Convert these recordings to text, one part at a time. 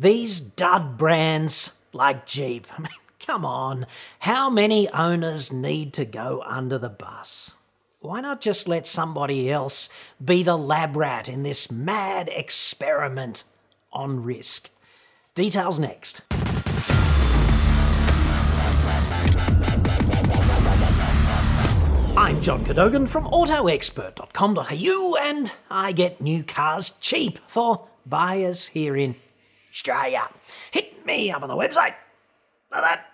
These dud brands like Jeep, I mean, come on, how many owners need to go under the bus? Why not just let somebody else be the lab rat in this mad experiment on risk? Details next. I'm John Cadogan from AutoExpert.com.au and I get new cars cheap for buyers here in Australia. Hit me up on the website. Like that.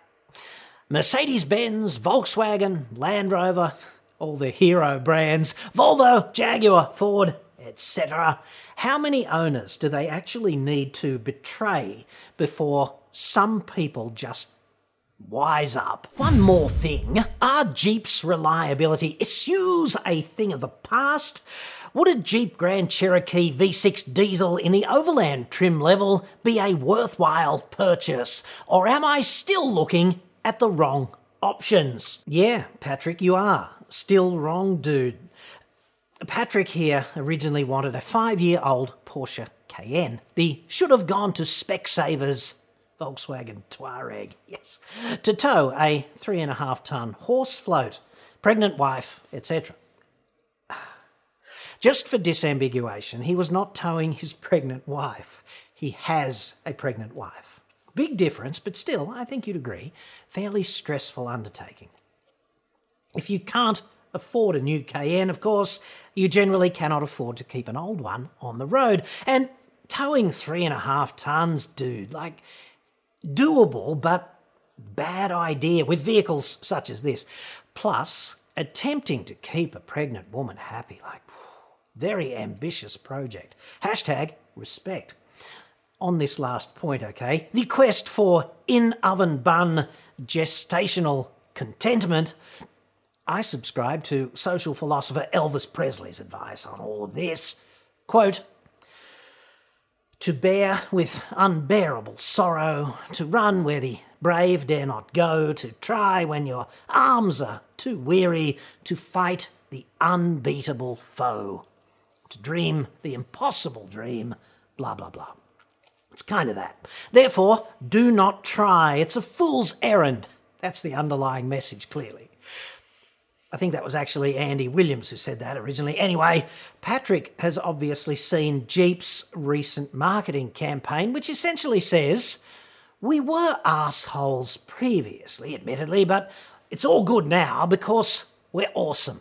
Mercedes Benz, Volkswagen, Land Rover, all the hero brands, Volvo, Jaguar, Ford, etc. How many owners do they actually need to betray before some people just wise up? One more thing are Jeep's reliability issues a thing of the past? Would a Jeep Grand Cherokee V6 diesel in the overland trim level be a worthwhile purchase? Or am I still looking at the wrong options? Yeah, Patrick, you are. Still wrong, dude. Patrick here originally wanted a five year old Porsche Cayenne. The should have gone to Specsavers Volkswagen Touareg, yes, to tow a three and a half ton horse float, pregnant wife, etc. Just for disambiguation, he was not towing his pregnant wife. He has a pregnant wife. Big difference, but still, I think you'd agree, fairly stressful undertaking. If you can't afford a new Cayenne, of course, you generally cannot afford to keep an old one on the road. And towing three and a half tons, dude, like, doable, but bad idea with vehicles such as this. Plus, attempting to keep a pregnant woman happy, like, very ambitious project. Hashtag respect. On this last point, okay, the quest for in oven bun gestational contentment. I subscribe to social philosopher Elvis Presley's advice on all of this. Quote, to bear with unbearable sorrow, to run where the brave dare not go, to try when your arms are too weary, to fight the unbeatable foe to dream the impossible dream, blah, blah, blah. It's kind of that. Therefore, do not try. It's a fool's errand. That's the underlying message, clearly. I think that was actually Andy Williams who said that originally. Anyway, Patrick has obviously seen Jeep's recent marketing campaign, which essentially says, We were assholes previously, admittedly, but it's all good now because we're awesome.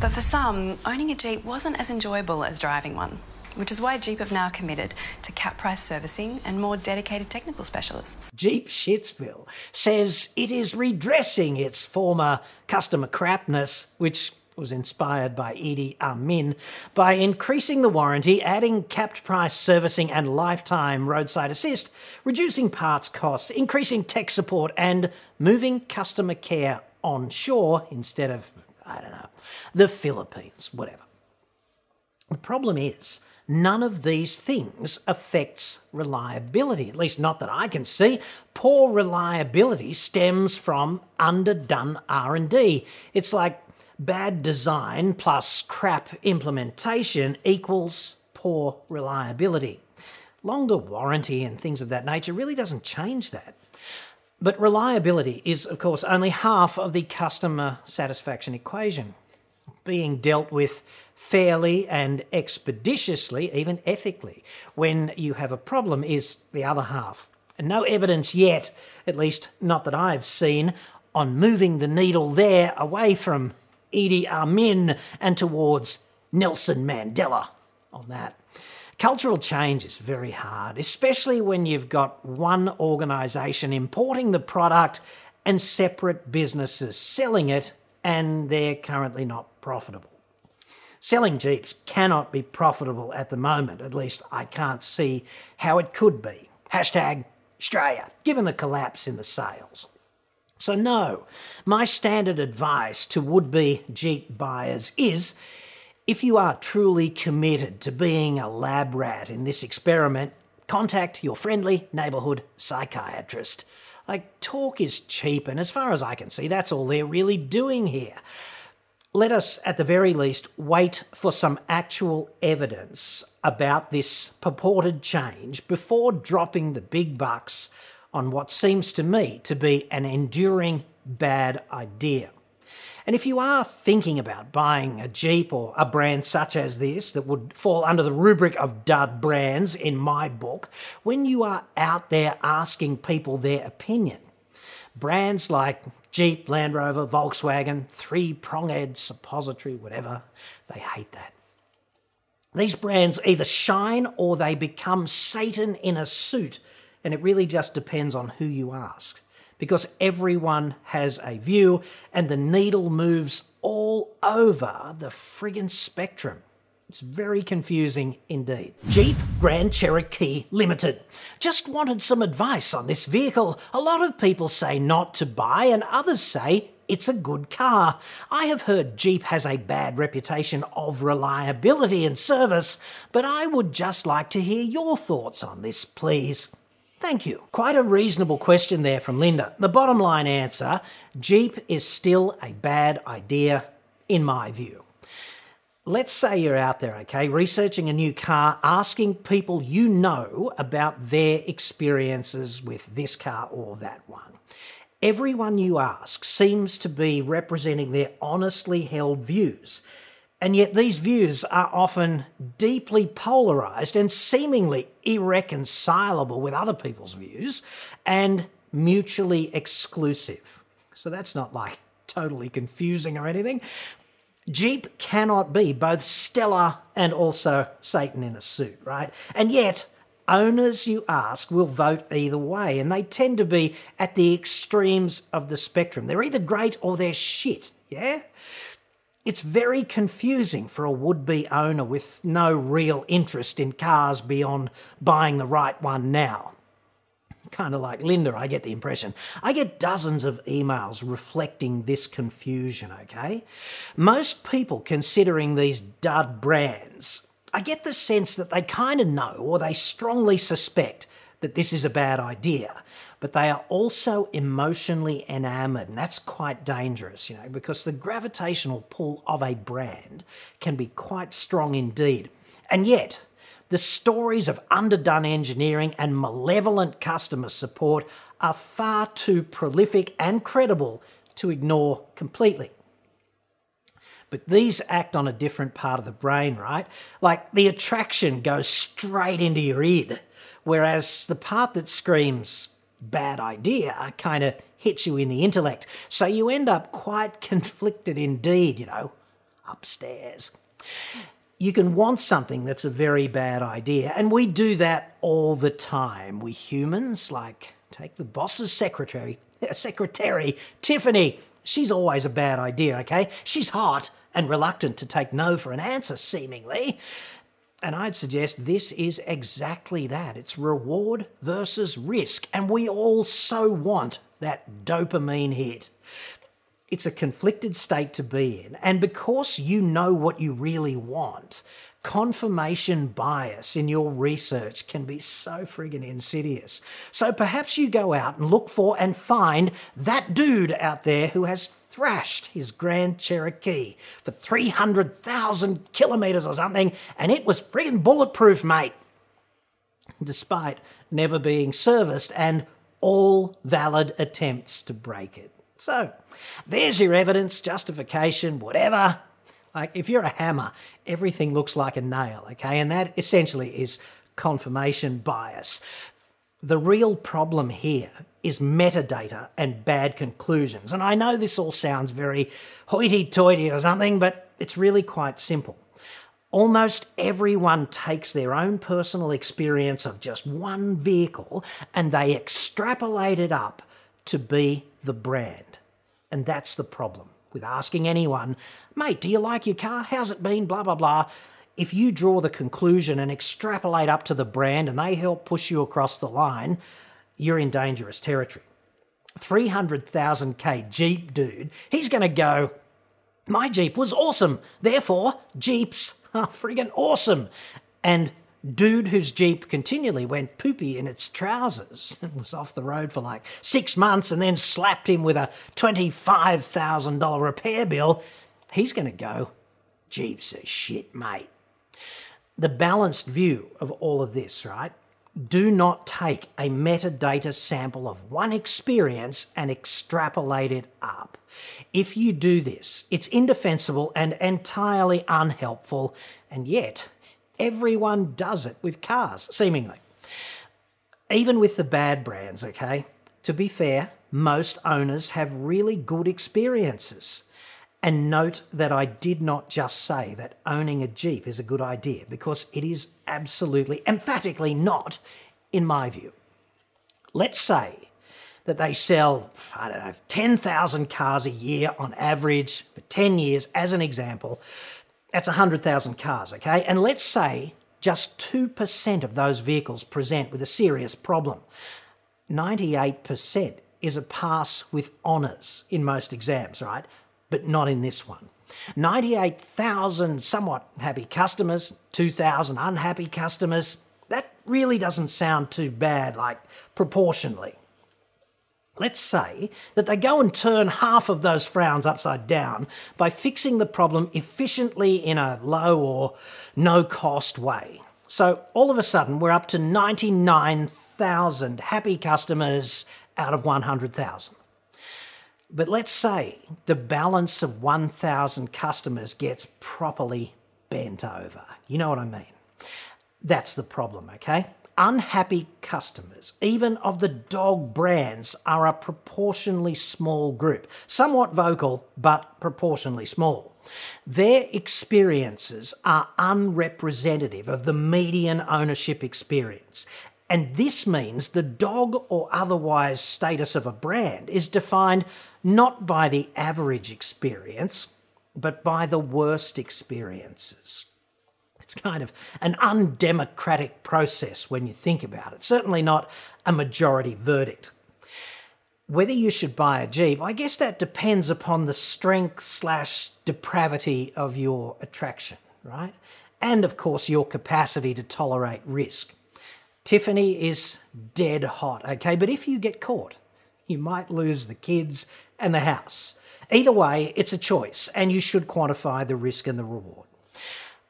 But for some, owning a Jeep wasn't as enjoyable as driving one, which is why Jeep have now committed to cap price servicing and more dedicated technical specialists. Jeep Shitsville says it is redressing its former customer crapness, which was inspired by Idi Amin, by increasing the warranty, adding capped price servicing and lifetime roadside assist, reducing parts costs, increasing tech support, and moving customer care onshore instead of I don't know, the Philippines, whatever. The problem is, none of these things affects reliability, at least not that I can see. Poor reliability stems from underdone R&D. It's like bad design plus crap implementation equals poor reliability. Longer warranty and things of that nature really doesn't change that. But reliability is, of course, only half of the customer satisfaction equation. Being dealt with fairly and expeditiously, even ethically, when you have a problem is the other half. And no evidence yet, at least not that I've seen, on moving the needle there away from Idi Amin and towards Nelson Mandela on that. Cultural change is very hard, especially when you've got one organisation importing the product and separate businesses selling it and they're currently not profitable. Selling Jeeps cannot be profitable at the moment, at least I can't see how it could be. Hashtag Australia, given the collapse in the sales. So, no, my standard advice to would be Jeep buyers is if you are truly committed to being a lab rat in this experiment, contact your friendly neighbourhood psychiatrist. Like, talk is cheap, and as far as I can see, that's all they're really doing here. Let us, at the very least, wait for some actual evidence about this purported change before dropping the big bucks on what seems to me to be an enduring bad idea. And if you are thinking about buying a Jeep or a brand such as this that would fall under the rubric of dud brands in my book, when you are out there asking people their opinion, brands like Jeep, Land Rover, Volkswagen, three pronged suppository, whatever. They hate that. These brands either shine or they become Satan in a suit, and it really just depends on who you ask. Because everyone has a view, and the needle moves all over the friggin' spectrum. It's very confusing indeed. Jeep Grand Cherokee Limited. Just wanted some advice on this vehicle. A lot of people say not to buy, and others say it's a good car. I have heard Jeep has a bad reputation of reliability and service, but I would just like to hear your thoughts on this, please. Thank you. Quite a reasonable question there from Linda. The bottom line answer Jeep is still a bad idea, in my view let's say you're out there, okay, researching a new car, asking people you know about their experiences with this car or that one. Everyone you ask seems to be representing their honestly held views. And yet, these views are often deeply polarized and seemingly irreconcilable with other people's views and mutually exclusive. So, that's not like totally confusing or anything. Jeep cannot be both stellar and also Satan in a suit, right? And yet, owners you ask will vote either way, and they tend to be at the extremes of the spectrum. They're either great or they're shit, yeah? It's very confusing for a would be owner with no real interest in cars beyond buying the right one now kind of like Linda, I get the impression. I get dozens of emails reflecting this confusion, okay? Most people considering these dud brands, I get the sense that they kind of know or they strongly suspect that this is a bad idea, but they are also emotionally enamored, and that's quite dangerous, you know, because the gravitational pull of a brand can be quite strong indeed. And yet, the stories of underdone engineering and malevolent customer support are far too prolific and credible to ignore completely. But these act on a different part of the brain, right? Like the attraction goes straight into your id, whereas the part that screams bad idea kind of hits you in the intellect. So you end up quite conflicted indeed, you know, upstairs you can want something that's a very bad idea. And we do that all the time. We humans, like, take the boss's secretary, secretary, Tiffany. She's always a bad idea, okay? She's hot and reluctant to take no for an answer, seemingly. And I'd suggest this is exactly that. It's reward versus risk. And we all so want that dopamine hit. It's a conflicted state to be in. And because you know what you really want, confirmation bias in your research can be so friggin' insidious. So perhaps you go out and look for and find that dude out there who has thrashed his Grand Cherokee for 300,000 kilometres or something, and it was friggin' bulletproof, mate. Despite never being serviced and all valid attempts to break it. So, there's your evidence, justification, whatever. Like, if you're a hammer, everything looks like a nail, okay? And that essentially is confirmation bias. The real problem here is metadata and bad conclusions. And I know this all sounds very hoity toity or something, but it's really quite simple. Almost everyone takes their own personal experience of just one vehicle and they extrapolate it up to be the brand. And that's the problem with asking anyone, mate, do you like your car? How's it been? Blah, blah, blah. If you draw the conclusion and extrapolate up to the brand and they help push you across the line, you're in dangerous territory. 300,000k Jeep dude, he's going to go, my Jeep was awesome. Therefore, Jeeps are friggin' awesome. And dude whose Jeep continually went poopy in its trousers and was off the road for like six months and then slapped him with a $25,000 repair bill, he's going to go, Jeeps of shit, mate. The balanced view of all of this, right? Do not take a metadata sample of one experience and extrapolate it up. If you do this, it's indefensible and entirely unhelpful, and yet everyone does it with cars, seemingly. Even with the bad brands, okay? To be fair, most owners have really good experiences. And note that I did not just say that owning a Jeep is a good idea, because it is absolutely, emphatically not, in my view. Let's say that they sell, I don't know, 10,000 cars a year on average for 10 years, as an example. That's 100,000 cars, okay? And let's say just 2% of those vehicles present with a serious problem. 98% is a pass with honours in most exams, right? But not in this one. 98,000 somewhat happy customers, 2,000 unhappy customers. That really doesn't sound too bad, like proportionally. Let's say that they go and turn half of those frowns upside down by fixing the problem efficiently in a low or no cost way. So all of a sudden, we're up to 99,000 happy customers out of 100,000. But let's say the balance of 1,000 customers gets properly bent over. You know what I mean? That's the problem, okay? Unhappy customers, even of the dog brands, are a proportionally small group. Somewhat vocal, but proportionally small. Their experiences are unrepresentative of the median ownership experience. And this means the dog or otherwise status of a brand is defined not by the average experience, but by the worst experiences. It's kind of an undemocratic process when you think about it. Certainly not a majority verdict. Whether you should buy a Jeep, I guess that depends upon the strength slash depravity of your attraction, right? And of course, your capacity to tolerate risk. Tiffany is dead hot, okay? But if you get caught, you might lose the kids and the house. Either way, it's a choice, and you should quantify the risk and the reward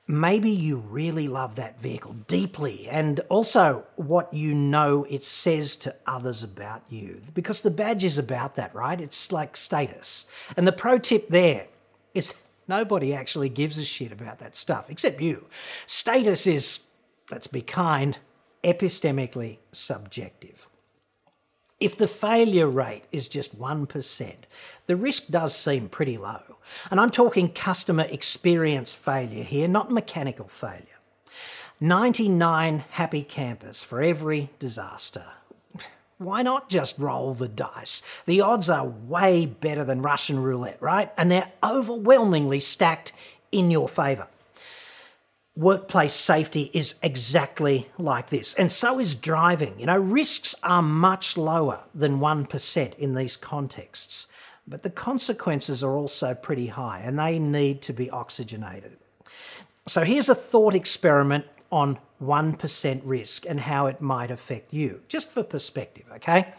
maybe you really love that vehicle deeply and also what you know it says to others about you. Because the badge is about that, right? It's like status. And the pro tip there is nobody actually gives a shit about that stuff except you. Status is, let's be kind, epistemically subjective. If the failure rate is just 1%, the risk does seem pretty low. And I'm talking customer experience failure here, not mechanical failure. 99 happy campers for every disaster. Why not just roll the dice? The odds are way better than Russian roulette, right? And they're overwhelmingly stacked in your favour workplace safety is exactly like this. And so is driving. You know, risks are much lower than 1% in these contexts. But the consequences are also pretty high and they need to be oxygenated. So here's a thought experiment on 1% risk and how it might affect you, just for perspective, okay?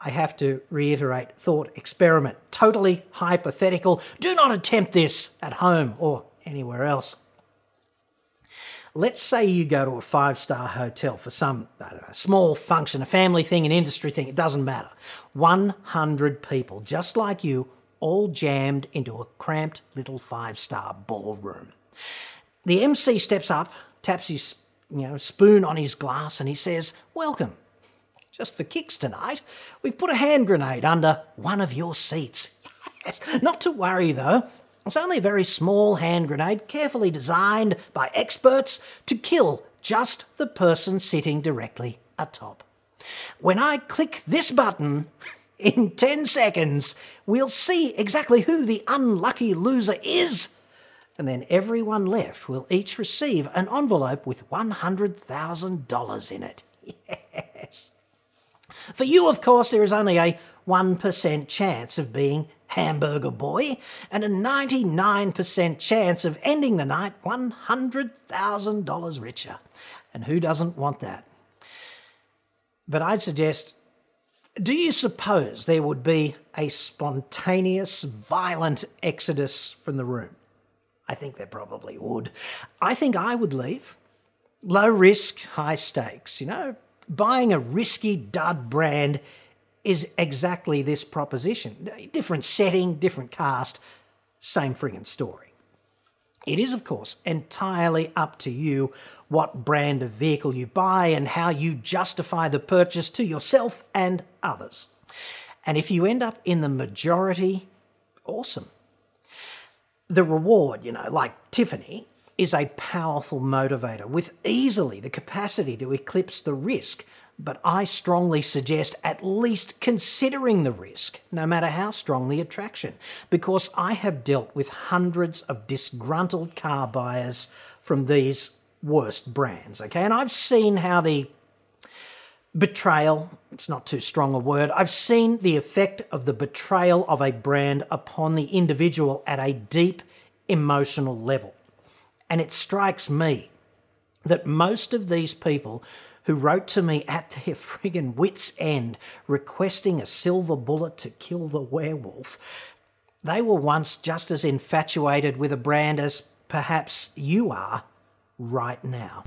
I have to reiterate thought experiment, totally hypothetical. Do not attempt this at home or anywhere else. Let's say you go to a five star hotel for some know, small function, a family thing, an industry thing, it doesn't matter. 100 people, just like you, all jammed into a cramped little five star ballroom. The MC steps up, taps his you know, spoon on his glass, and he says, Welcome. Just for kicks tonight, we've put a hand grenade under one of your seats. Yes. Not to worry though, it's only a very small hand grenade, carefully designed by experts to kill just the person sitting directly atop. When I click this button, in 10 seconds, we'll see exactly who the unlucky loser is. And then everyone left will each receive an envelope with $100,000 in it. Yes. For you, of course, there is only a 1% chance of being Hamburger Boy, and a 99% chance of ending the night $100,000 richer. And who doesn't want that? But I'd suggest Do you suppose there would be a spontaneous, violent exodus from the room? I think there probably would. I think I would leave. Low risk, high stakes. You know, buying a risky dud brand is exactly this proposition. Different setting, different cast, same friggin' story. It is, of course, entirely up to you what brand of vehicle you buy and how you justify the purchase to yourself and others. And if you end up in the majority, awesome. The reward, you know, like Tiffany, is a powerful motivator with easily the capacity to eclipse the risk. But I strongly suggest at least considering the risk, no matter how strong the attraction, because I have dealt with hundreds of disgruntled car buyers from these worst brands, okay? And I've seen how the betrayal, it's not too strong a word, I've seen the effect of the betrayal of a brand upon the individual at a deep emotional level. And it strikes me that most of these people who wrote to me at their friggin' wits' end requesting a silver bullet to kill the werewolf, they were once just as infatuated with a brand as perhaps you are right now.